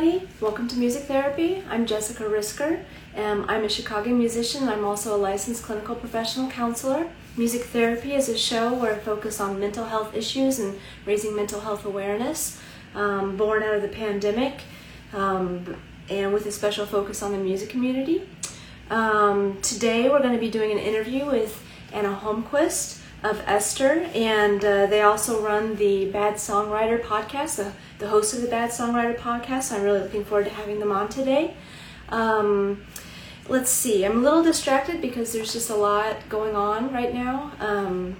everybody. Welcome to Music Therapy. I'm Jessica Risker. Um, I'm a Chicago musician. I'm also a licensed clinical professional counselor. Music Therapy is a show where I focus on mental health issues and raising mental health awareness. Um, born out of the pandemic, um, and with a special focus on the music community. Um, today, we're going to be doing an interview with Anna Holmquist of Esther, and uh, they also run the Bad Songwriter podcast, the, the host of the Bad Songwriter podcast. I'm really looking forward to having them on today. Um, let's see, I'm a little distracted because there's just a lot going on right now um,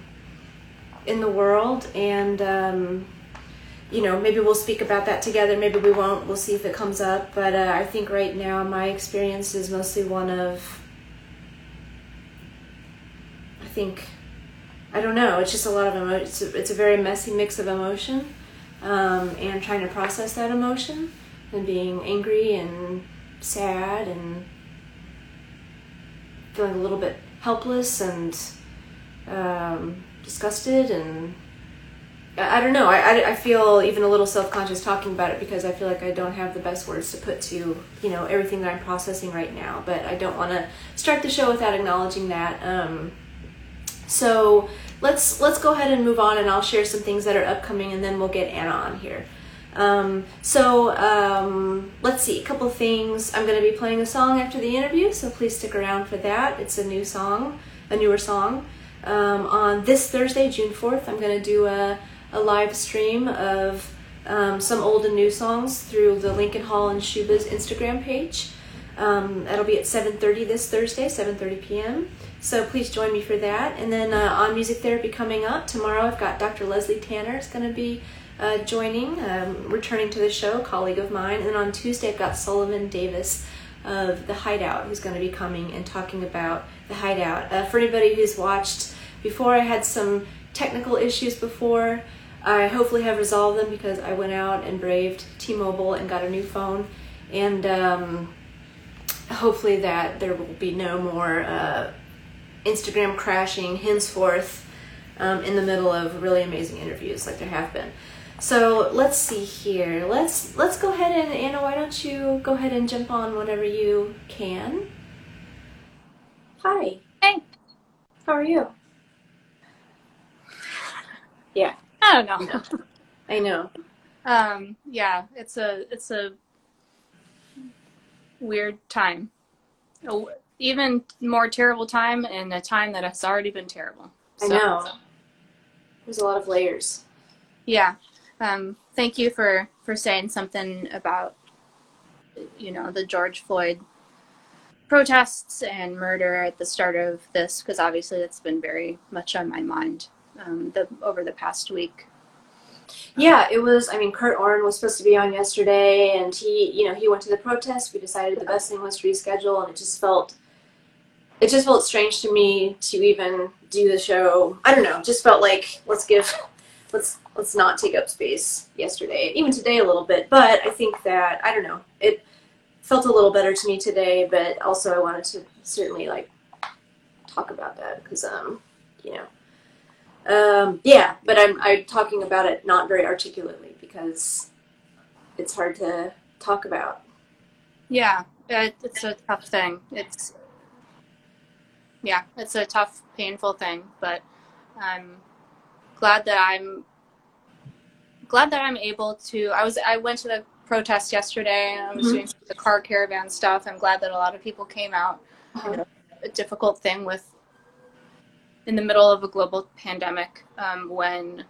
in the world, and um, you know, maybe we'll speak about that together, maybe we won't, we'll see if it comes up. But uh, I think right now my experience is mostly one of, I think, I don't know. It's just a lot of emotion. It's a, it's a very messy mix of emotion, um, and trying to process that emotion, and being angry and sad and feeling a little bit helpless and um, disgusted and I, I don't know. I, I, I feel even a little self conscious talking about it because I feel like I don't have the best words to put to you know everything that I'm processing right now. But I don't want to start the show without acknowledging that. Um, so let's let's go ahead and move on, and I'll share some things that are upcoming, and then we'll get Anna on here. Um, so um, let's see a couple things. I'm going to be playing a song after the interview, so please stick around for that. It's a new song, a newer song. Um, on this Thursday, June 4th, I'm going to do a, a live stream of um, some old and new songs through the Lincoln Hall and Schubas Instagram page. Um, that'll be at 7:30 this Thursday, 7:30 p.m. So please join me for that. And then uh, on music therapy coming up tomorrow, I've got Dr. Leslie Tanner is going to be uh, joining, um, returning to the show, colleague of mine. And then on Tuesday, I've got Sullivan Davis of The Hideout who's going to be coming and talking about The Hideout. Uh, for anybody who's watched before, I had some technical issues before. I hopefully have resolved them because I went out and braved T-Mobile and got a new phone. And um, hopefully that there will be no more uh, Instagram crashing henceforth um, in the middle of really amazing interviews like there have been. So let's see here. Let's let's go ahead and Anna, why don't you go ahead and jump on whenever you can. Hi. Hey. How are you? Yeah. I don't know. I know. Um, yeah, it's a it's a weird time. A, even more terrible time and a time that has already been terrible. I know. There's a lot of layers. Yeah. Um, thank you for for saying something about you know the George Floyd protests and murder at the start of this because obviously that's been very much on my mind um, the over the past week. Yeah, it was. I mean, Kurt Oren was supposed to be on yesterday, and he, you know, he went to the protest. We decided the best thing was to reschedule, and it just felt, it just felt strange to me to even do the show. I don't know. Just felt like let's give, let's let's not take up space yesterday, even today a little bit. But I think that I don't know. It felt a little better to me today, but also I wanted to certainly like talk about that because um, you know um, yeah, but I'm I'm talking about it not very articulately because it's hard to talk about. Yeah, it, it's a tough thing. It's yeah, it's a tough, painful thing, but I'm glad that I'm glad that I'm able to. I was I went to the protest yesterday. I was mm-hmm. doing the car caravan stuff. I'm glad that a lot of people came out. Uh-huh. a difficult thing with in the middle of a global pandemic um, when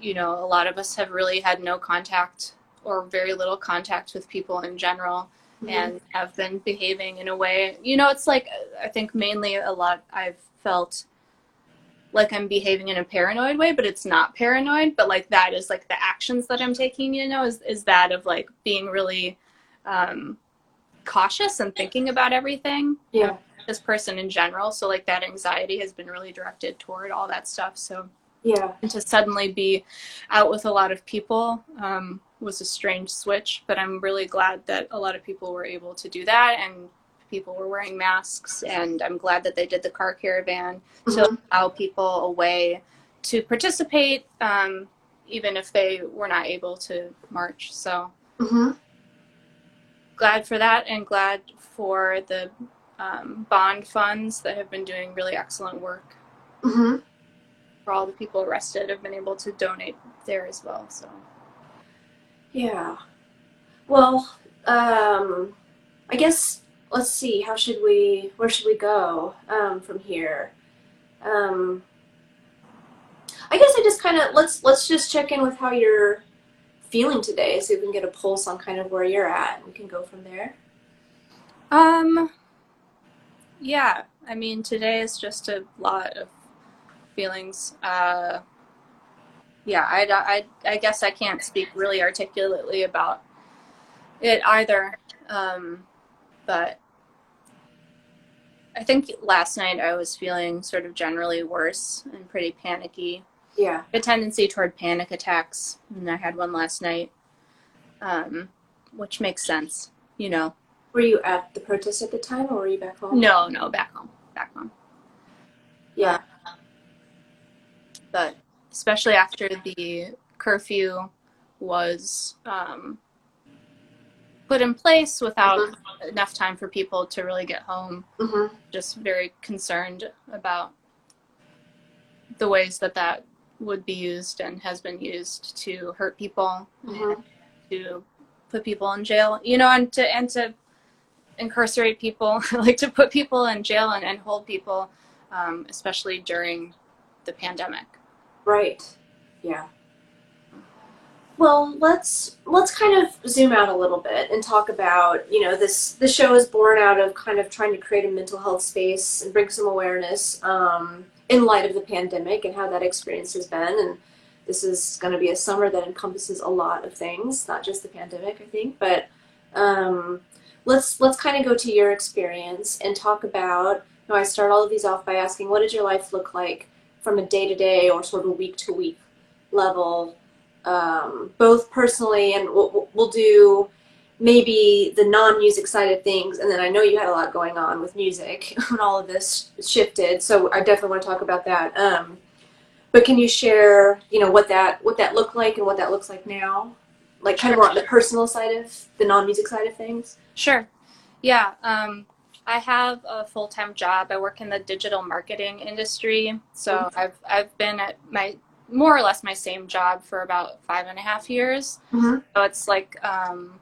you know a lot of us have really had no contact or very little contact with people in general. And have been behaving in a way you know it's like i think mainly a lot i've felt like i'm behaving in a paranoid way but it's not paranoid but like that is like the actions that i'm taking you know is, is that of like being really um, cautious and thinking about everything yeah this person in general. So like that anxiety has been really directed toward all that stuff. So yeah, and to suddenly be out with a lot of people um, was a strange switch. But I'm really glad that a lot of people were able to do that and people were wearing masks. And I'm glad that they did the car caravan mm-hmm. to allow people a way to participate, um, even if they were not able to march. So. Mm-hmm. glad for that and glad for the um, bond funds that have been doing really excellent work. Mm-hmm. For all the people arrested, have been able to donate there as well. So Yeah. Well, um, I guess let's see. How should we? Where should we go um, from here? Um, I guess I just kind of let's let's just check in with how you're feeling today, so we can get a pulse on kind of where you're at, and we can go from there. Um, yeah, I mean, today is just a lot of feelings. Uh, yeah, I, I, I guess I can't speak really articulately about it either. Um, but I think last night I was feeling sort of generally worse and pretty panicky. Yeah. A tendency toward panic attacks, and I had one last night, um, which makes sense, you know. Were you at the protest at the time, or were you back home? No, no, back home, back home. Yeah. But especially after the curfew was um, put in place without enough time for people to really get home, Mm-hmm. just very concerned about the ways that that would be used and has been used to hurt people, Mhm. to put people in jail, you know, and to and to incarcerate people, like to put people in jail and, and hold people, um, especially during the pandemic. Right. Yeah. Well, let's let's kind of zoom out a little bit and talk about, you know, this the show is born out of kind of trying to create a mental health space and bring some awareness um, in light of the pandemic and how that experience has been. And this is going to be a summer that encompasses a lot of things, not just the pandemic, I think. But um, let's let's kind of go to your experience and talk about. You know, I start all of these off by asking, what did your life look like from a day to day or sort of a week to week level, um, both personally and we'll, we'll do maybe the non music side of things. And then I know you had a lot going on with music when all of this shifted, so I definitely want to talk about that. Um, but can you share, you know, what that what that looked like and what that looks like now, like kind of more on the personal side of the non music side of things? Sure. Yeah. Um, I have a full time job. I work in the digital marketing industry. So I've I've been at my more or less my same job for about five and a half years. Mhm. So it's like um,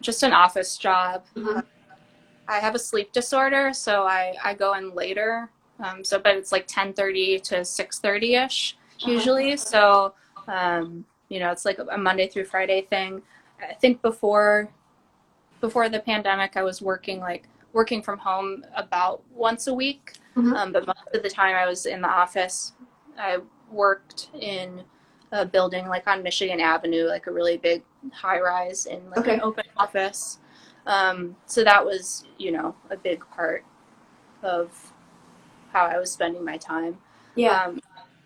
just an office job. Mhm. I have a sleep disorder, so I, I go in later. Um, so but it's like ten thirty to six thirty ish usually. So um, you know, it's like a Monday through Friday thing. I think before before the pandemic, I was working like working from home about once a week, Mhm. um, but most of the time I was in the office. I worked in a building like on Michigan Avenue, like a really big high rise in like Okay. an open office. Um, so that was, you know, a big part of how I was spending my time. Yeah. Um,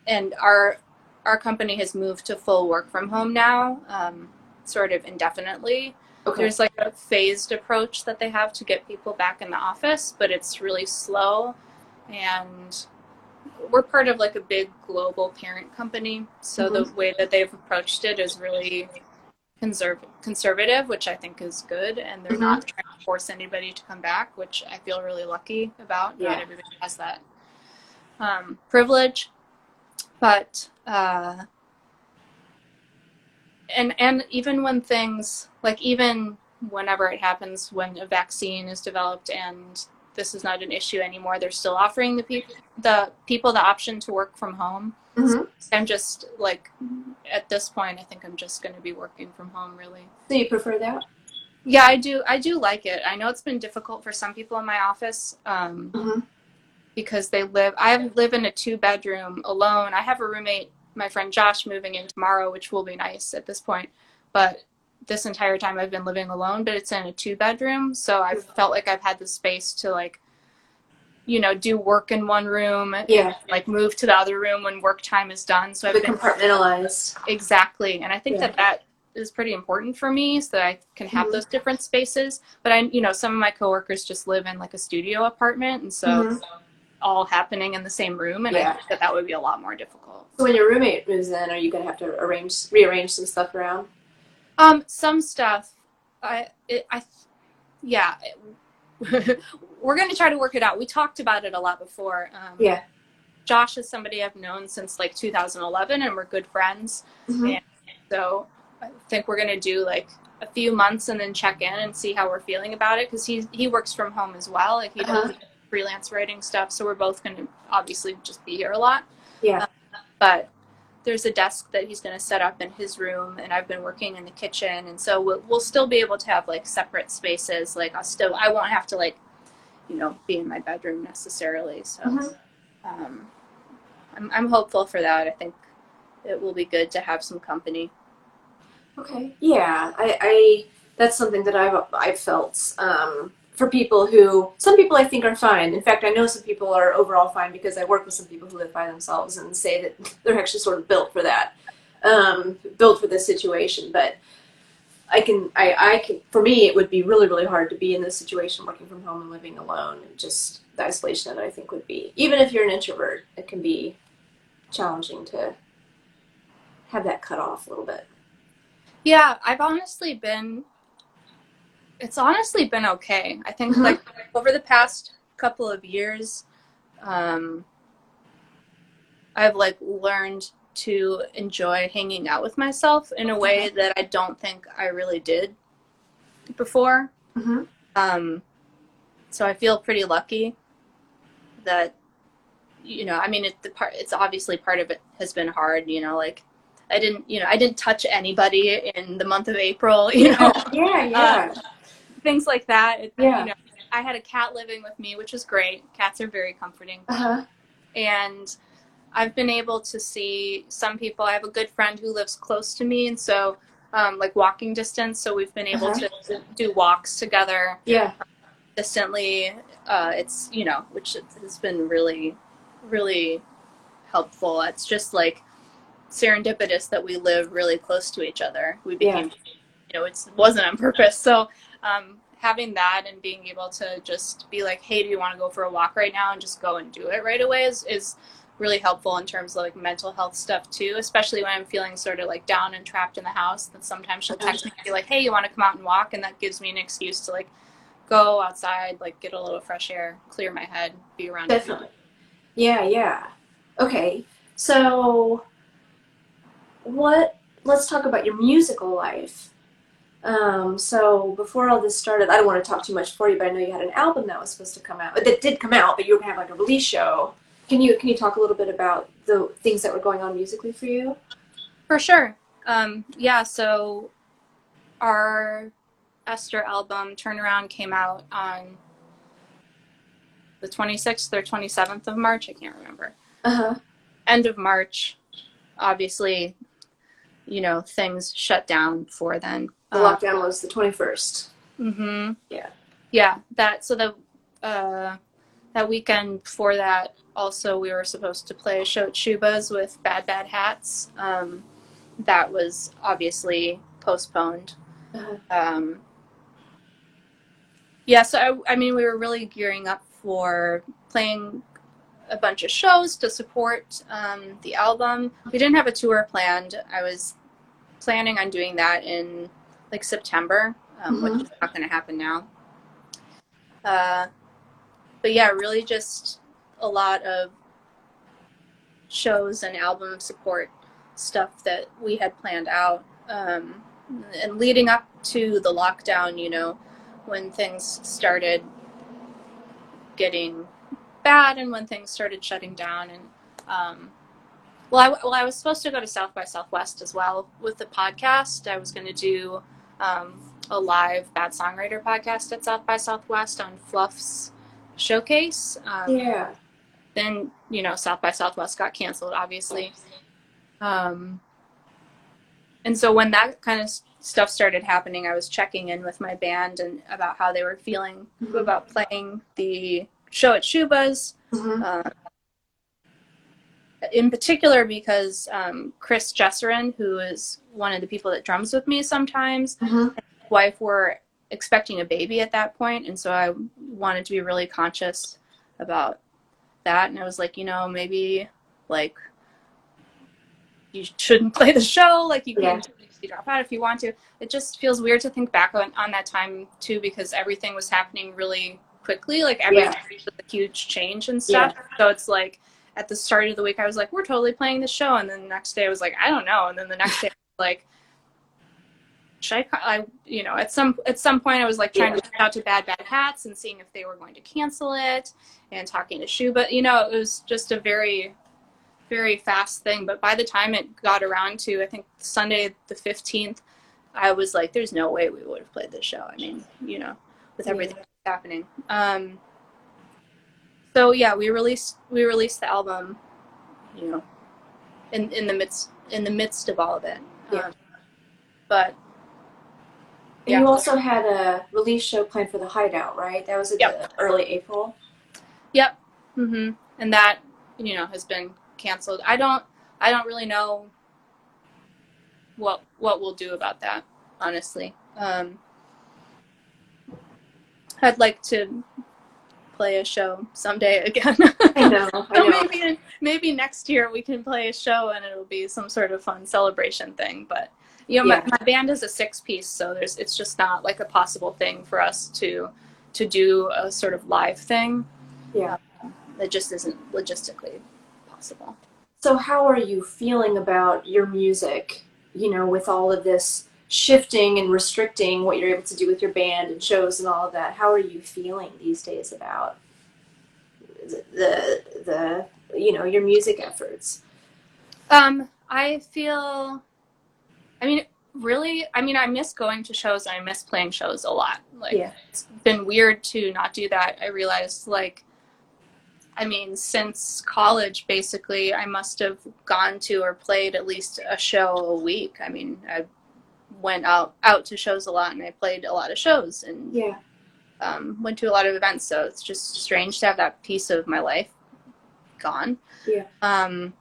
and our our company has moved to full work from home now, um, sort of indefinitely. Okay. There's like a phased approach that they have to get people back in the office, but it's really slow. And we're part of like a big global parent company, so the way that they've approached it is really conserv- conservative, which I think is good. And they're not trying to force anybody to come back, which I feel really lucky about. Yeah. Not everybody has that um, privilege, but. Uh, and and even when things like even whenever it happens when a vaccine is developed and this is not an issue anymore they're still offering the people the people the option to work from home Mhm. i'm just like at this point i think i'm just going to be working from home really So you prefer that? yeah i do i do like it i know it's been difficult for some people in my office um, Mhm. because they live i live in a two bedroom alone i have a roommate my friend josh moving in tomorrow which will be nice at this point but this entire time i've been living alone but it's in a two bedroom so i've felt like i've had the space to like you know do work in one room Yeah. like move to the other room when work time is done so i've been compartmentalized. Exactly. And I think Yeah. that that is pretty important for me so that I can have Mhm. those different spaces. But I, you know, some of my coworkers just live in like a studio apartment. And so Mhm. it's all happening in the same room. And Yeah. I think that that would be a lot more difficult. So when your roommate moves in, are you gonna have to arrange rearrange some stuff around? Um, some stuff, I, it, I, yeah, we're going to try to work it out. We talked about it a lot before. Um, Yeah. Josh is somebody I've known since like 2011, and we're good friends. Mhm. And so I think we're going to do like a few months and then check in and see how we're feeling about it because he he works from home as well. Like he Uh-huh. Freelance writing stuff, so we're both going to obviously just be here a lot. Yeah. But there's a desk that he's going to set up in his room, and I've been working in the kitchen, and so we'll, we'll still be able to have like separate spaces. Like I'll still I won't have to like you know be in my bedroom necessarily. So Mhm. um, I'm I'm hopeful for that. I think it will be good to have some company. Okay. Yeah, I, I that's something that I've I've felt um, for people who some people I think are fine. In fact, I know some people are overall fine because I work with some people who live by themselves and say that they're actually sort of built for that, um, built for this situation. But I can I I can for me it would be really really hard to be in this situation working from home and living alone and just the isolation that I think would be even if you're an introvert it can be challenging to have that cut off a little bit. Yeah, I've honestly been. It's honestly been okay. I think Mhm. like over the past couple of years, um, I've like learned to enjoy hanging out with myself in a way that I don't think I really did before. Mm-hmm. Um, so I feel pretty lucky that you know. I mean, it, the part it's obviously part of it has been hard. You know, like I didn't you know I didn't touch anybody in the month of April. You know, Yeah, yeah. Things like that. It, Yeah. You know, I had a cat living with me, which is great. Cats are very comforting, Uh-huh. and I've been able to see some people. I have a good friend who lives close to me, and so. Um, like walking distance, so we've been able Uh-huh. to do walks together Yeah. consistently. Uh, it's you know, which has been really, really helpful. It's just like serendipitous that we live really close to each other. We Yeah. became, you know, it wasn't on purpose. So um, having that and being able to just be like, hey, do you want to go for a walk right now, and just go and do it right away is is really helpful in terms of like mental health stuff too, especially when I'm feeling sort of like down and trapped in the house. Then sometimes she'll text me and be like, hey, you want to come out and walk, and that gives me an excuse to like go outside, like get a little fresh air, clear my head, be around. Definitely. Yeah, yeah. Okay. So what let's talk about your musical life. Um, so before all this started, I don't want to talk too much for you, but I know you had an album that was supposed to come out. That did come out, but you were gonna have like a release show. Can you can you talk a little bit about the things that were going on musically for you? For sure. Um, yeah, so our Esther album Turnaround came out on the 26th or 27th of March. I can't remember. Uh-huh. End of March. Obviously, you know, things shut down for then. The lockdown was the twenty first. Mm-hmm. Yeah. Yeah. That so the uh, that weekend before that, also we were supposed to play a show at Schubas with Bad Bad Hats. Um, that was obviously postponed. Uh-huh. Um, yeah, so I, I mean, we were really gearing up for playing a bunch of shows to support um, the album. We didn't have a tour planned. I was planning on doing that in like September, um, which is not going to happen now. Uh, but yeah, really just a lot of shows and album support stuff that we had planned out. Um, and leading up to the lockdown, you know, when things started getting bad and when things started shutting down and um, well I, well I was supposed to go to south by southwest as well with the podcast i was going to do um, a live bad songwriter podcast at south by southwest on fluff's showcase um, Yeah. then you know south by southwest got canceled obviously um, and so when that kind of stuff started happening i was checking in with my band and about how they were feeling Mhm. about playing the show at schubas Mhm. uh, in particular because um, chris jesserin who is one of the people that drums with me sometimes Mhm. wife were expecting a baby at that point and so i wanted to be really conscious about that and i was like you know maybe like you shouldn't play the show like you Yeah. can you drop out if you want to. It just feels weird to think back on, on that time too because everything was happening really quickly. Like every Yeah. was a huge change and stuff. So it's like at the start of the week I was like, we're totally playing the show, and then the next day I was like, I don't know, and then the next day I was like. Should I, I, you know, at some at some point I was like trying Yeah. to reach out to Bad Bad Hats and seeing if they were going to cancel it, and talking to Shu, but you know, it was just a very very fast thing. But by the time it got around to, I think Sunday the 15th, I was like, there's no way we would have played this show. I mean, you know, with everything that's happening. Um, so yeah, we released we released the album, you know, in in the midst in the midst of all of it. Yeah. Um, but Yeah. you also had a release show planned for the Hideout, right? That was Yep. early April. Yep. hmm And that, you know, has been canceled. I don't I don't really know what what we'll do about that, honestly. Um I'd like to play a show someday again. I know. I know. maybe maybe next year we can play a show and it'll be some sort of fun celebration thing. But you know, Yeah. my, my band is a six piece, so there's it's just not like a possible thing for us to to do a sort of live thing. Yeah. Um, it just isn't logistically possible. So, how are you feeling about your music? You know, with all of this shifting and restricting what you're able to do with your band and shows and all of that. How are you feeling these days about the the you know your music efforts? Um, I feel, I mean, really, I mean, I miss going to shows and I miss playing shows a lot. Like, Yeah. it's been weird to not do that. I realized, like, I mean, since college, basically, I must have gone to or played at least a show a week. I mean, I went out out to shows a lot and I played a lot of shows and Yeah. um, went to a lot of events. So it's just strange to have that piece of my life gone. Yeah. Um,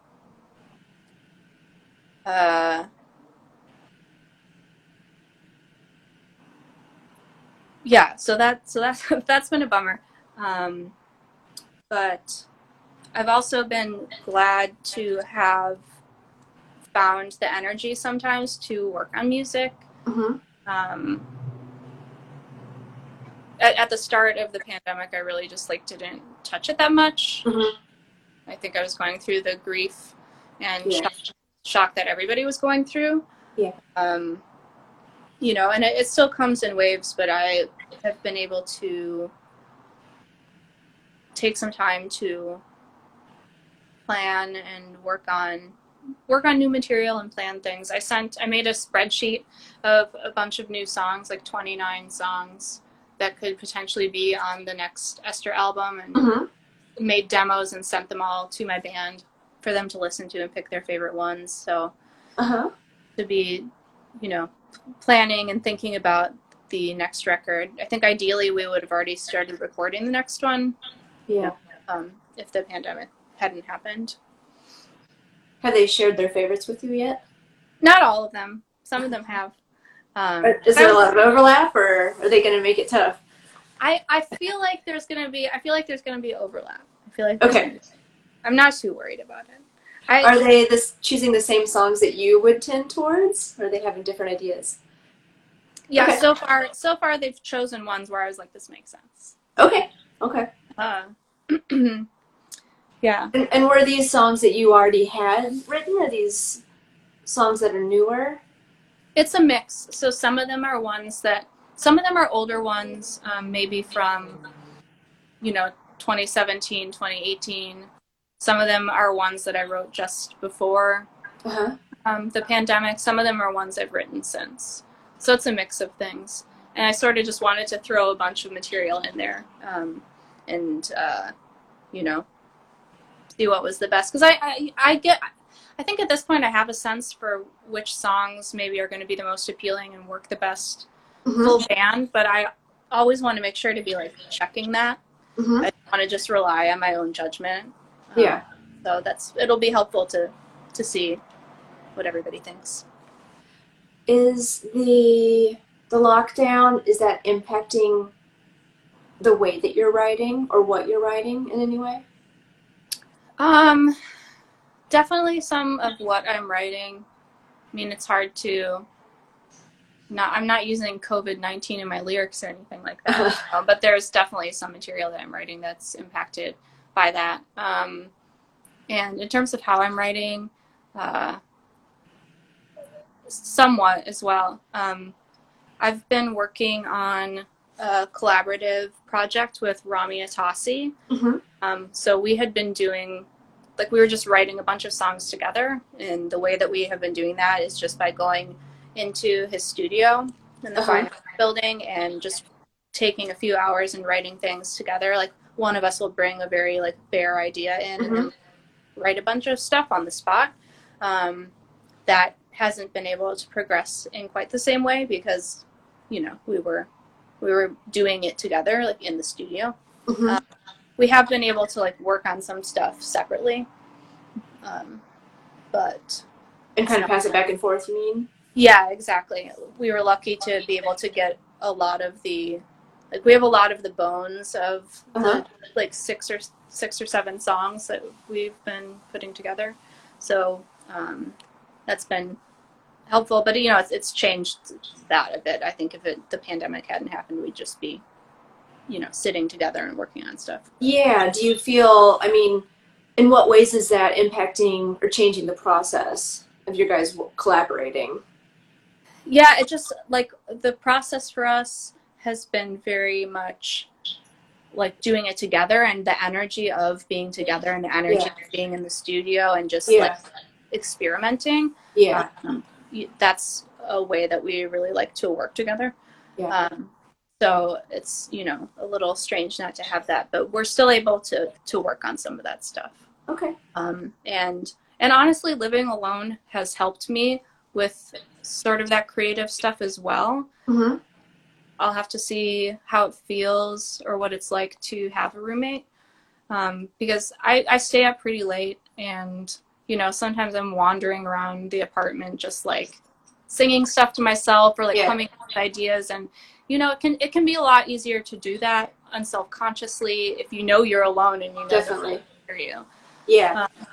uh, yeah. So that so that's that's been a bummer. Um, but I've also been glad to have found the energy sometimes to work on music hmm um, at, at the start of the pandemic, I really just like didn't touch it that much. Mhm. I think I was going through the grief and Yeah. shock, shock that everybody was going through. Yeah. Um, you know, and it, it still comes in waves, but I have been able to take some time to plan and work on work on new material and plan things. I sent I made a spreadsheet of a bunch of new songs, like 29 songs that could potentially be on the next Esther album and hmm made demos and sent them all to my band for them to listen to and pick their favorite ones. So Uh huh. to be, you know, planning and thinking about the next record. I think ideally we would have already started recording the next one Yeah. um, if the pandemic hadn't happened. Have they shared their favorites with you yet? Not all of them. Some of them have. Um, Is there a lot of overlap, or are they going to make it tough? I, I feel like there's gonna be I feel like there's gonna be overlap. I feel like Okay. be- I'm not too worried about it. I Are they this choosing the same songs that you would tend towards, or are they having different ideas? yeah. okay. So far, so far they've chosen ones where I was like, this makes sense. Okay. Okay. Uh, yeah. And, and were these songs that you already had written, or these songs that are newer? It's a mix. So some of them are ones that some of them are older ones, um, maybe from you know 2017, 2018. Some of them are ones that I wrote just before Uh huh. um, the pandemic. Some of them are ones I've written since. So it's a mix of things. And I sort of just wanted to throw a bunch of material in there um, and, uh, you know, see what was the best. Because I, I, I get, I think at this point I have a sense for which songs maybe are going to be the most appealing and work the best hmm full band. But I always want to make sure to be like checking that. hmm I don't want to just rely on my own judgment. Um, Yeah. So that's, it'll be helpful to, to see what everybody thinks. Is the the lockdown is that impacting the way that you're writing or what you're writing in any way? Um, definitely some of what I'm writing. I mean, it's hard to not I'm not using COVID nineteen in my lyrics or anything like that. um, but there's definitely some material that I'm writing that's impacted by that. Um, and in terms of how I'm writing, uh, somewhat as well. Um, I've been working on a collaborative project with Rami Atasi. Mhm. Um, so we had been doing, like, we were just writing a bunch of songs together. And the way that we have been doing that is just by going into his studio in the Uh-huh. Building and just taking a few hours and writing things together. Like, one of us will bring a very, like, bare idea in and then write a bunch of stuff on the spot. Um, that hasn't been able to progress in quite the same way because, you know, we were we were doing it together, like in the studio. Mhm. Uh, we have been able to like work on some stuff separately, um, but and kind of pass it back and forth. You mean? yeah, exactly. We were lucky to be able to get a lot of the like we have a lot of the bones of Uh-huh. the like six or six or seven songs that we've been putting together. So um, that's been helpful, but you know it's it's changed that a bit. I think if it the pandemic hadn't happened, we'd just be you know sitting together and working on stuff. Yeah. Do you feel? I mean, in what ways is that impacting or changing the process of your guys collaborating? Yeah, it just like the process for us has been very much like doing it together and the energy of being together and the energy Yeah. of being in the studio and just Yeah. like experimenting. Yeah. Um, that's a way that we really like to work together. Yeah. Um, so it's you know a little strange not to have that, but we're still able to to work on some of that stuff. Okay. Um, and and honestly, living alone has helped me with sort of that creative stuff as well. Mm-hmm. I'll have to see how it feels or what it's like to have a roommate. Um, because I, I stay up pretty late and, you know, sometimes I'm wandering around the apartment just like singing stuff to myself or like Yeah. coming up with ideas and you know it can it can be a lot easier to do that unself-consciously if you know you're alone and you know Definitely. hear you. Yeah. Um,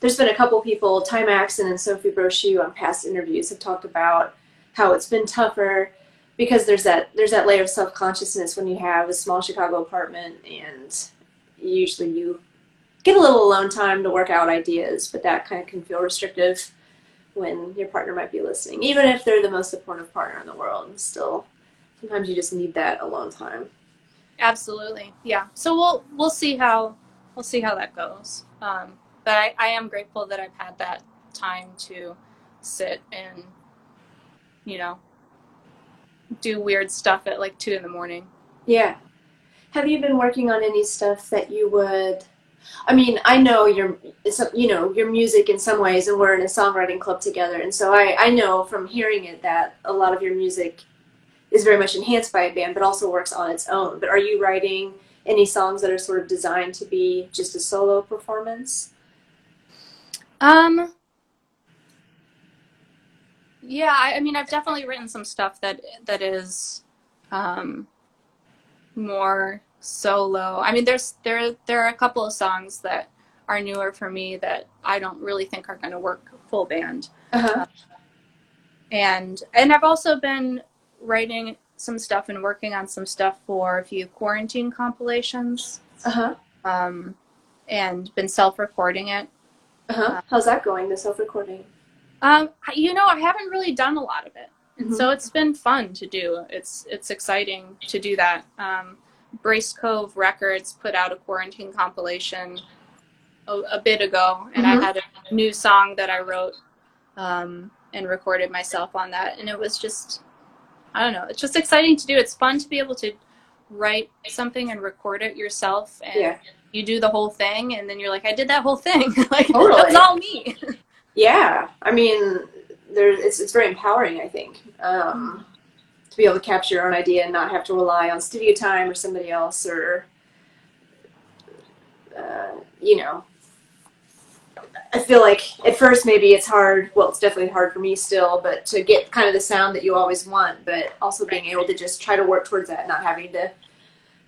there's been a couple people, Ty Maxon and Sophie Brochu, on past interviews have talked about how it's been tougher because there's that there's that layer of self consciousness when you have a small Chicago apartment and usually you get a little alone time to work out ideas, but that kind of can feel restrictive when your partner might be listening, even if they're the most supportive partner in the world. Still, sometimes you just need that alone time. Absolutely, yeah. So we'll we'll see how we'll see how that goes. Um, but I, I am grateful that I've had that time to sit and you know do weird stuff at like two in the morning. Yeah. Have you been working on any stuff that you would? I mean, I know your, you know, your music in some ways, and we're in a songwriting club together, and so I, I know from hearing it that a lot of your music is very much enhanced by a band, but also works on its own. But are you writing any songs that are sort of designed to be just a solo performance? Um. Yeah, I, I mean, I've definitely written some stuff that that is, um, more solo. I mean, there's there there are a couple of songs that are newer for me that I don't really think are going to work full band. Uh-huh. And and I've also been writing some stuff and working on some stuff for a few quarantine compilations. Uh-huh. Um, and been self-recording it. Uh-huh. How's that going, the self-recording? Um, you know, I haven't really done a lot of it, and Mhm. so it's been fun to do. It's it's exciting to do that. Um, Brace Cove Records put out a quarantine compilation a, a bit ago, and Mhm. I had a new song that I wrote um, and recorded myself on that, and it was just I don't know. It's just exciting to do. It's fun to be able to write something and record it yourself, and Yeah. you do the whole thing, and then you're like, I did that whole thing. like Totally. was all me. Yeah, I mean, there it's it's very empowering. I think um, be able to capture your own idea and not have to rely on studio time or somebody else or uh, you know. I feel like at first maybe it's hard. Well, it's definitely hard for me still, but to get kind of the sound that you always want, but also being able to just try to work towards that, not having to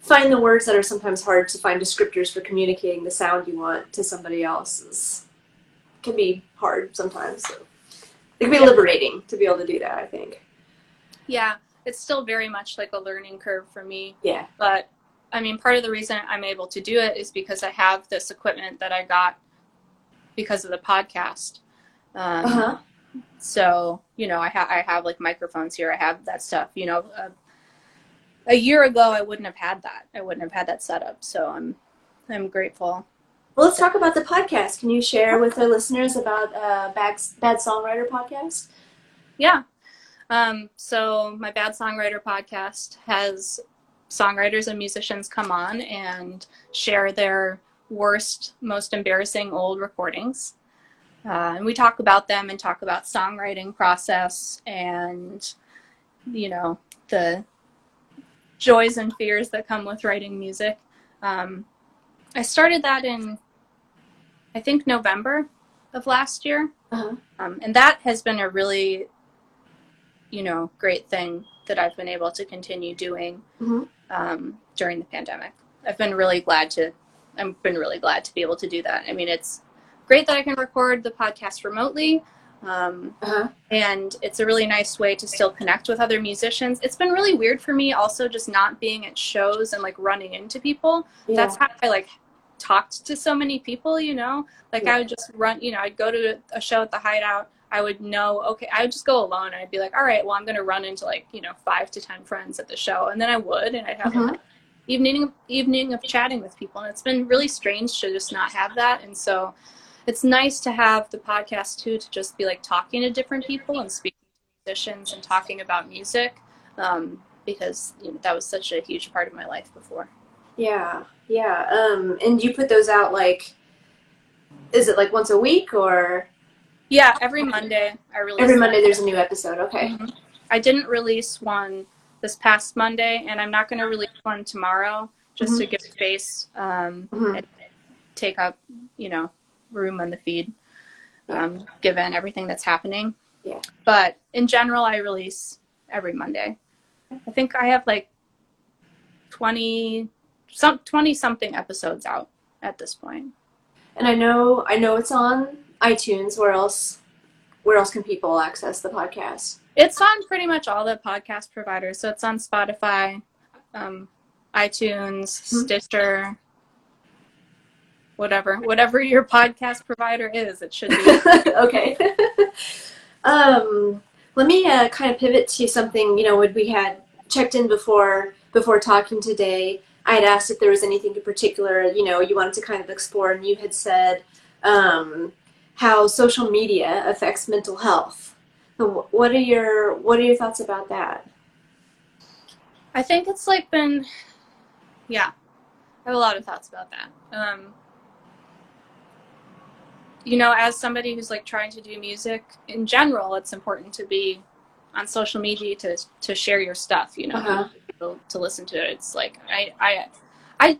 find the words that are sometimes hard to find descriptors for communicating the sound you want to somebody else is can be hard sometimes. So it can be liberating to be able to do that. I think. Yeah, it's still very much like a learning curve for me. Yeah. But I mean, part of the reason I'm able to do it is because I have this equipment that I got because of the podcast. Um, Uh-huh. So you know, I have I have like microphones here. I have that stuff. You know, uh, a year ago I wouldn't have had that. I wouldn't have had that setup. So I'm I'm grateful. Well, let's talk about the podcast. Can you share with our listeners about uh, Bad, Bad Songwriter podcast? Yeah. Um, so my Bad Songwriter podcast has songwriters and musicians come on and share their worst, most embarrassing old recordings. Uh, and we talk about them and talk about songwriting process and, you know, the joys and fears that come with writing music. Um, I started that in, I think, November of last year. Uh-huh. Um, and that has been a really, you know, great thing that I've been able to continue doing Mhm. um, during the pandemic. I've been really glad to, I've been really glad to be able to do that. I mean, it's great that I can record the podcast remotely. Um, Uh-huh. and it's a really nice way to still connect with other musicians. It's been really weird for me also just not being at shows and like running into people Yeah. that's how I like talked to so many people, you know? Like Yeah. I would just run, you know, I'd go to a show at the hideout. I would know, okay, I would just go alone and I'd be like, all right, well, I'm going to run into like, you know, five to 10 friends at the show. And then I would, and I'd have an evening, evening of chatting with people. And it's been really strange to just not have that. And so it's nice to have the podcast too, to just be like talking to different people and speaking to musicians and talking about music. Um, because you know, that was such a huge part of my life before. Yeah, yeah. Um, and you put those out like, is it like once a week or Yeah, every Monday I release. every Monday there's a new episode? Okay. Mhm. I didn't release one this past Monday, and I'm not going to release one tomorrow just to give space um, Mhm. and take up, you know, room on the feed, um, given everything that's happening. Yeah. But in general, I release every Monday. I think I have like twenty some twenty something episodes out at this point. And I know I know it's on iTunes. Where else? Where else can people access the podcast? It's on pretty much all the podcast providers. So it's on Spotify, um, iTunes, Hmm. Stitcher, whatever, whatever your podcast provider is, it should be. okay. um, let me uh, kind of pivot to something. You know, when we had checked in before before talking today, I had asked if there was anything in particular you know you wanted to kind of explore, and you had said um, how social media affects mental health. What are your What are your thoughts about that? I think it's like been, yeah, I have a lot of thoughts about that. Um, you know, as somebody who's like trying to do music in general, it's important to be on social media to to share your stuff. You know, Uh-huh. people to listen to it. It's like I I I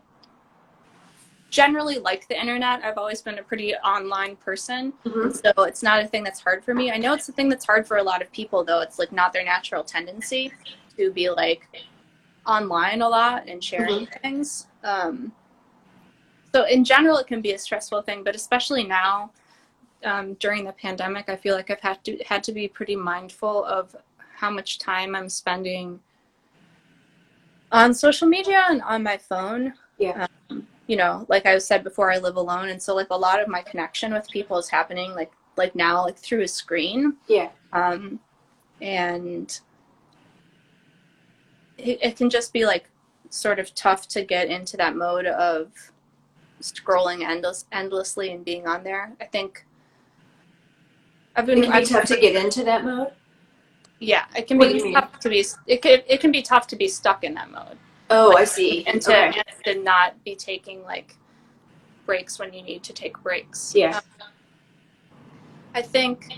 generally like the internet. I've always been a pretty online person. Mhm. So it's not a thing that's hard for me. I know it's a thing that's hard for a lot of people though. It's like not their natural tendency to be like online a lot and sharing things. Um, so in general, it can be a stressful thing, but especially now um, during the pandemic, I feel like I've had to had to be pretty mindful of how much time I'm spending on social media and on my phone. Yeah. Um, you know, like I said before, I live alone, and so like a lot of my connection with people is happening like like now like through a screen. Yeah. Um, and it, it can just be like sort of tough to get into that mode of scrolling endless endlessly and being on there. I think I've It been can be I've- tough to get into that mode. yeah, it can What be tough to be it can it can be tough to be stuck in that mode Oh, I see. and to, Okay. and not be taking like breaks when you need to take breaks. Yeah. Um, I think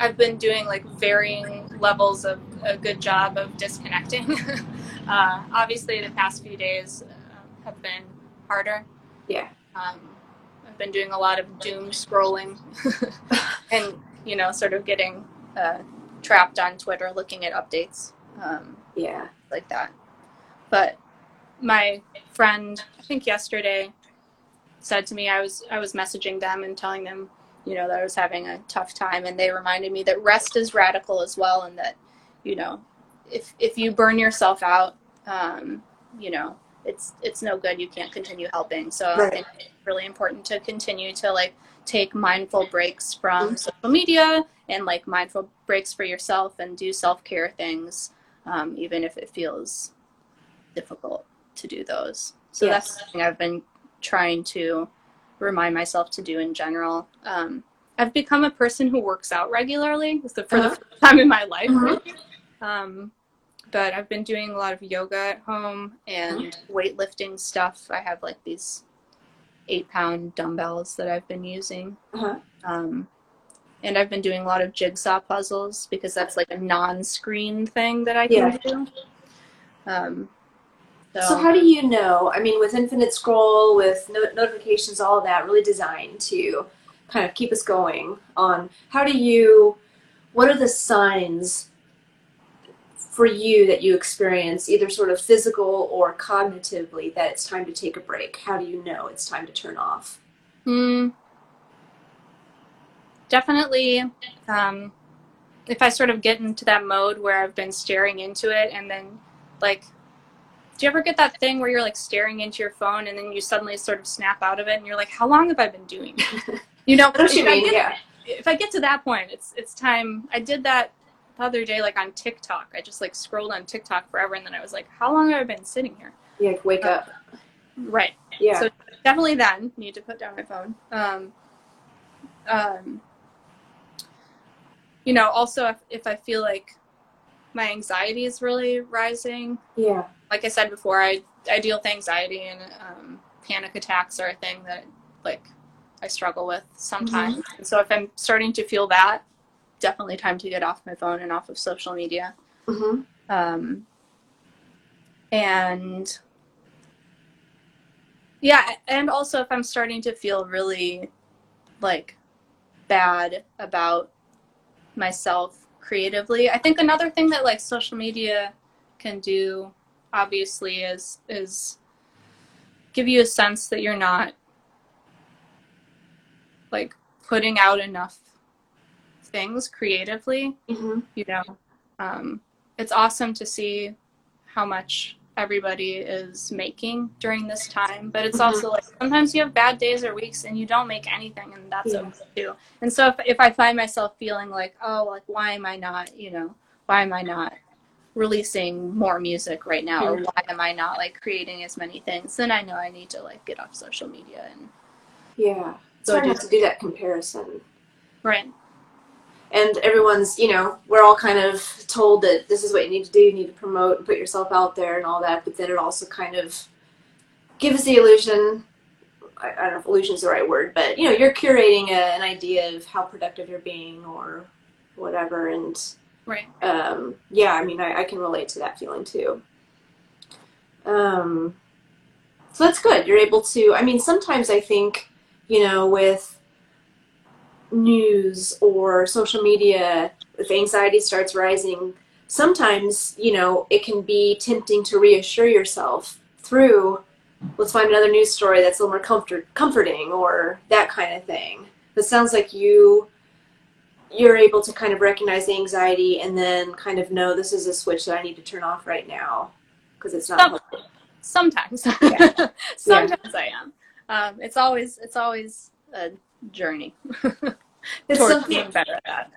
I've been doing like varying levels of a good job of disconnecting. uh, obviously, the past few days uh, have been harder. Yeah. Um, I've been doing a lot of doom scrolling and, you know, sort of getting uh, trapped on Twitter looking at updates. Um, Yeah. like that. But my friend, I think yesterday, said to me I was I was messaging them and telling them you know, that I was having a tough time, and they reminded me that rest is radical as well, and that, you know, if if you burn yourself out, um, you know, it's it's no good. You can't continue helping. So right. I think it's really important to continue to like take mindful breaks from mm-hmm. social media and like mindful breaks for yourself and do self care things, um, even if it feels difficult to do those. So yes. that's something I've been trying to remind myself to do in general. Um, I've become a person who works out regularly for uh-huh. the first time in my life. Uh-huh. Um, but I've been doing a lot of yoga at home and uh-huh. weightlifting stuff. I have like these eight pound dumbbells that I've been using. Uh-huh. Um, and I've been doing a lot of jigsaw puzzles because that's like a non screen thing that I can yeah. do. Um, so. so. how do you know? I mean, with infinite scroll, with no- notifications, all of that, really designed to kind of keep us going on. How do you? What are the signs for you that you experience, either sort of physical or cognitively, that it's time to take a break? How do you know it's time to turn off? Hmm. Definitely. Um, if I sort of get into that mode where I've been staring into it and then like do you ever get that thing where you're like staring into your phone and then you suddenly sort of snap out of it and you're like, how long have I been doing? you know, if, you mean, I get, yeah. if I get to that point, it's it's time. I did that the other day, like on TikTok. I just like scrolled on TikTok forever, and then I was like, how long have I been sitting here? Yeah, wake uh, up. Right. Yeah. So definitely then need to put down my phone. Um, um, you know, also if, if I feel like my anxiety is really rising. Yeah. Like I said before, I I deal with anxiety and um, panic attacks are a thing that like I struggle with sometimes. Mm-hmm. so if I'm starting to feel that, definitely time to get off my phone and off of social media. Mm-hmm. Um, and yeah, and also if I'm starting to feel really like bad about myself creatively. I think another thing that like social media can do obviously is is give you a sense that you're not like putting out enough things creatively mm-hmm. you know um, it's awesome to see how much everybody is making during this time. But it's mm-hmm. also like sometimes you have bad days or weeks and you don't make anything, and that's yeah. okay too. And so if if I find myself feeling like, oh, like why am I not, you know, why am I not releasing more music right now, or why am I not like creating as many things? Then I know I need to like get off social media and yeah, So I have to do that comparison. Right and everyone's you know we're all kind of told that this is what you need to do. You need to promote and put yourself out there and all that. But then it also kind of gives the illusion I, I don't know if illusion is the right word but you know you're curating a, an idea of how productive you're being or whatever. And right. um, yeah i mean I, I can relate to that feeling too. Um, so that's good. You're able to i mean sometimes i think you know with news or social media, if anxiety starts rising, sometimes, you know, it can be tempting to reassure yourself through, let's find another news story that's a little more comfort, comforting or that kind of thing. It sounds like you you're able to kind of recognize the anxiety and then kind of know this is a switch that I need to turn off right now because it's not Some, sometimes yeah. sometimes yeah. I am um, it's always it's always a journey. it's something better at that.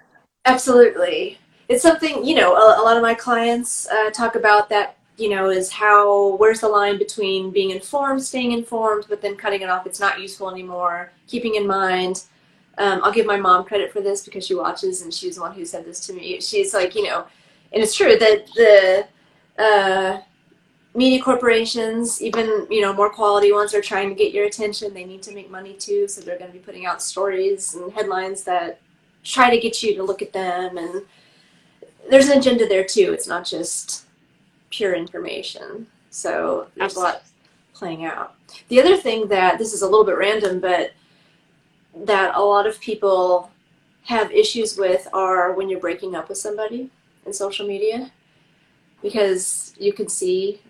Absolutely, it's something you know. A, a lot of my clients uh, talk about that. You know, is how where's the line between being informed, staying informed, but then cutting it off. It's not useful anymore. Keeping in mind. Um, I'll give my mom credit for this because she watches and she's the one who said this to me. She's like, you know, and it's true that the uh, media corporations, even you know more quality ones, are trying to get your attention. They need to make money too, so they're going to be putting out stories and headlines that try to get you to look at them. And there's an agenda there too. It's not just pure information. So there's Absolutely. a lot playing out. The other thing that this is a little bit random, but that a lot of people have issues with are when you're breaking up with somebody in social media because you can see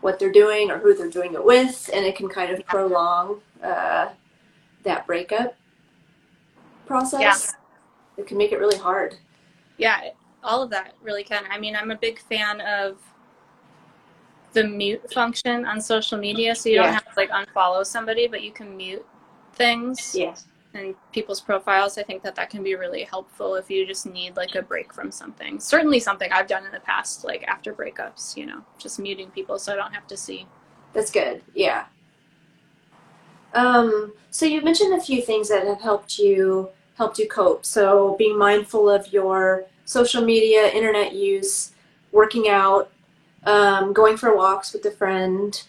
what they're doing or who they're doing it with, and it can kind of prolong uh, that breakup. process, Yeah. it can make it really hard. Yeah, all of that really can. I mean, I'm a big fan of the mute function on social media, so you Yeah. don't have to like unfollow somebody, but you can mute things Yeah. In people's profiles. I think that that can be really helpful if you just need like a break from something. Certainly something I've done in the past, like after breakups, you know, just muting people so I don't have to see. That's good. Yeah. Um, so you mentioned a few things that have helped you helped you cope. So being mindful of your social media, internet use, working out, um, going for walks with a friend,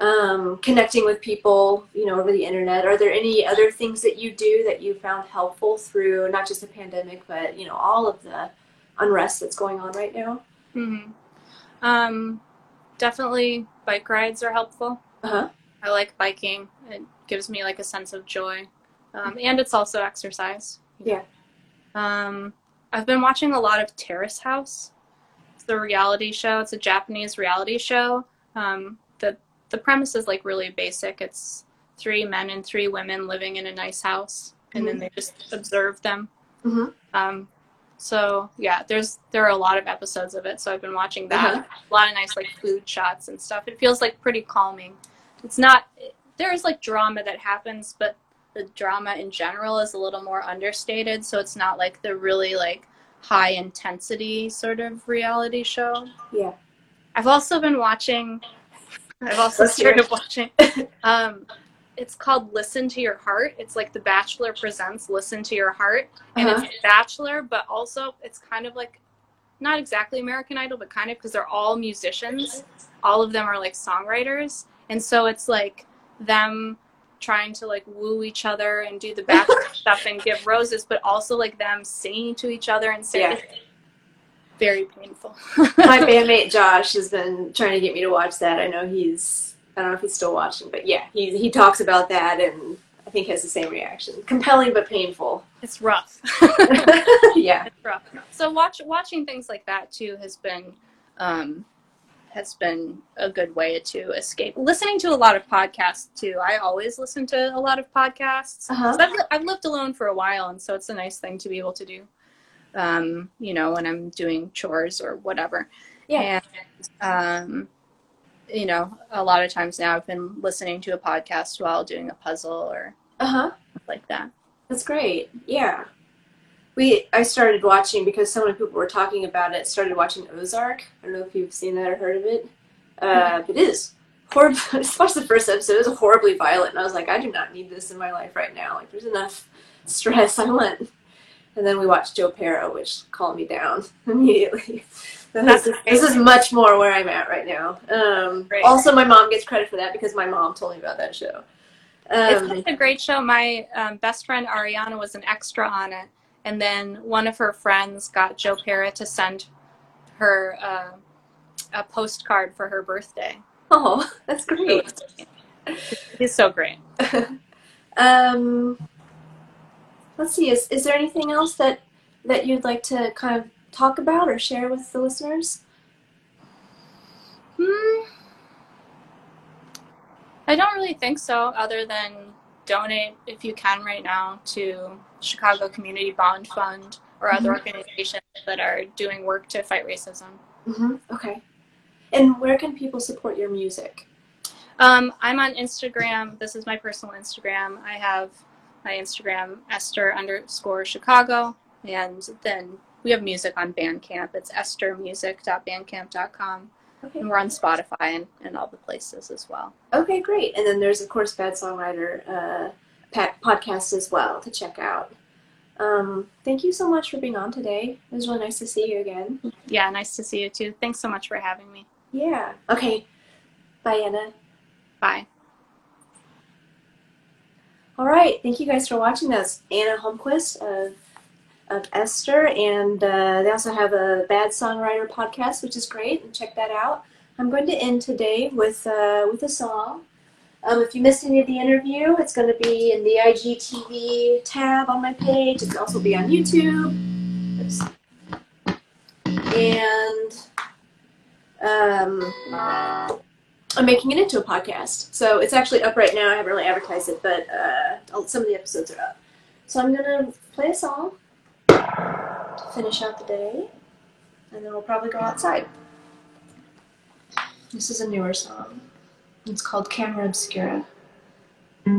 um, connecting with people, you know, over the internet. Are there any other things that you do that you found helpful through not just the pandemic, but you know, all of the unrest that's going on right now? hmm Um, definitely bike rides are helpful. Uh huh. I like biking. It gives me like a sense of joy. Um, and it's also exercise. Yeah. Um, I've been watching a lot of Terrace House. It's the reality show. It's a Japanese reality show. Um, the premise is like really basic. It's three men and three women living in a nice house, and then they just observe them. Mhm. Um, so yeah, there's there are a lot of episodes of it. So I've been watching that. Uh-huh. A lot of nice like food shots and stuff. It feels like pretty calming. It's not there's like drama that happens, but the drama in general is a little more understated. So it's not like the really like high intensity sort of reality show. Yeah. I've also been watching. I've also Let's started watching. Um, it's called Listen to Your Heart. It's like The Bachelor presents Listen to Your Heart, and Uh-huh. it's Bachelor, but also it's kind of like not exactly American Idol, but kind of because they're all musicians. All of them are like songwriters, and so it's like them trying to like woo each other and do the bachelor stuff and give roses, but also like them singing to each other and saying Yeah. Very painful. my bandmate Josh has been trying to get me to watch that. I know he's I don't know if he's still watching, but yeah, he he talks about that and I think has the same reaction. Compelling but painful. it's rough. yeah. it's rough. So watch watching things like that too has been um, has been a good way to escape. Listening to a lot of podcasts too. I always listen to a lot of podcasts. Uh-huh. So I've, I've lived alone for a while, and so it's a nice thing to be able to do. Um, you know, when I'm doing chores or whatever. Yeah. And um, you know, a lot of times now I've been listening to a podcast while doing a puzzle or Uh-huh. like that. That's great. Yeah. We I started watching because so many people were talking about it, started watching Ozark. I don't know if you've seen that or heard of it. Uh, but it is horrible. I just watched the first episode. It was horribly violent, and I was like, I do not need this in my life right now. Like, there's enough stress. I want. And then we watched Joe Pera, which calmed me down immediately. This is, this is much more where I'm at right now. Um, also, my mom gets credit for that because my mom told me about that show. It's Um, such a great show. My um, best friend Ariana was an extra on it, and then one of her friends got Joe Pera to send her uh, a postcard for her birthday. oh, that's great. He's so great. um, let's see. Is, is there anything else that that you'd like to kind of talk about or share with the listeners? Hmm. I don't really think so, other than donate if you can right now to Chicago Community Bond Fund or other Mhm. organizations that are doing work to fight racism. Mm-hmm. Okay. And where can people support your music? Um, I'm on Instagram. This is my personal Instagram. I have my Instagram Esther underscore Chicago, and then we have music on Bandcamp. It's esthermusic.bandcamp.com, Okay. and we're on Spotify and, and all the places as well. Okay, great. And then there's of course Bad Songwriter uh, podcast as well to check out. Um, thank you so much for being on today. It was really nice to see you again. Yeah, nice to see you too. Thanks so much for having me. Yeah. Okay. Bye, Anna. Bye. All right. Thank you guys for watching. That's Anna Holmquist of, of Esther. And uh, they also have a Bad Songwriter podcast, which is great. And check that out. I'm going to end today with, uh, with a song. Um, if you missed any of the interview, it's going to be in the IGTV tab on my page. It's also be on YouTube. Oops. And um, I'm making it into a podcast. So it's actually up right now. I haven't really advertised it, but uh, some of the episodes are up. So I'm gonna play a song to finish out the day, and then we'll probably go outside. This is a newer song. It's called Camera Obscura. There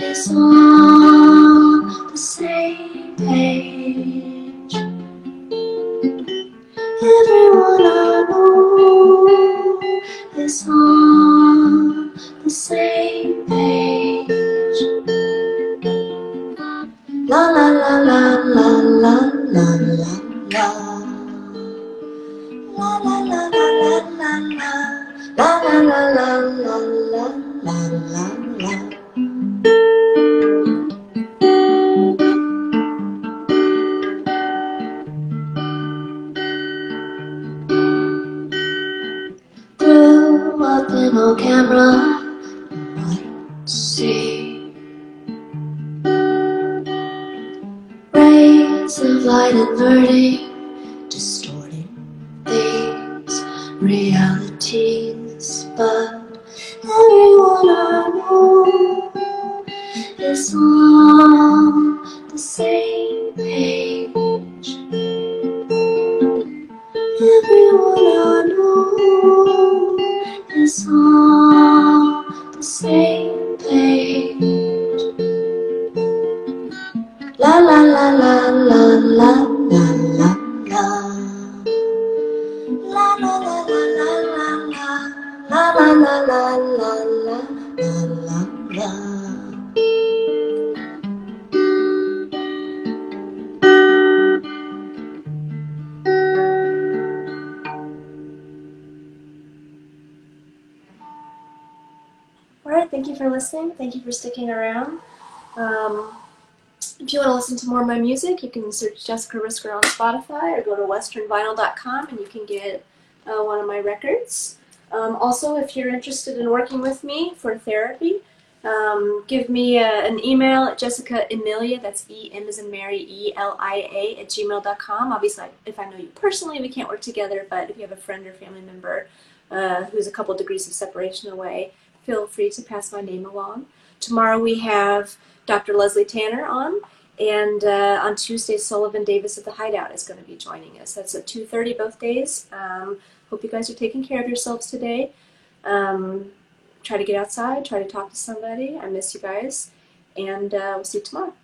Is all for listening. Thank you for sticking around. Um, if you want to listen to more of my music, you can search Jessica Risker on Spotify or go to westernvinyl.com and you can get uh, one of my records. Um, also, if you're interested in working with me for therapy, um, give me a, an email at Jessica Emelia, that's E M as in Mary, E L I A, at gmail.com. Obviously, if I know you personally, we can't work together, but if you have a friend or family member uh, who's a couple degrees of separation away, feel free to pass my name along. Tomorrow we have Dr. Leslie Tanner on, and uh, on Tuesday, Sullivan Davis at the Hideout is going to be joining us. That's at 2.30 both days. Um, hope you guys are taking care of yourselves today. Um, try to get outside, try to talk to somebody. I miss you guys, and uh, we'll see you tomorrow.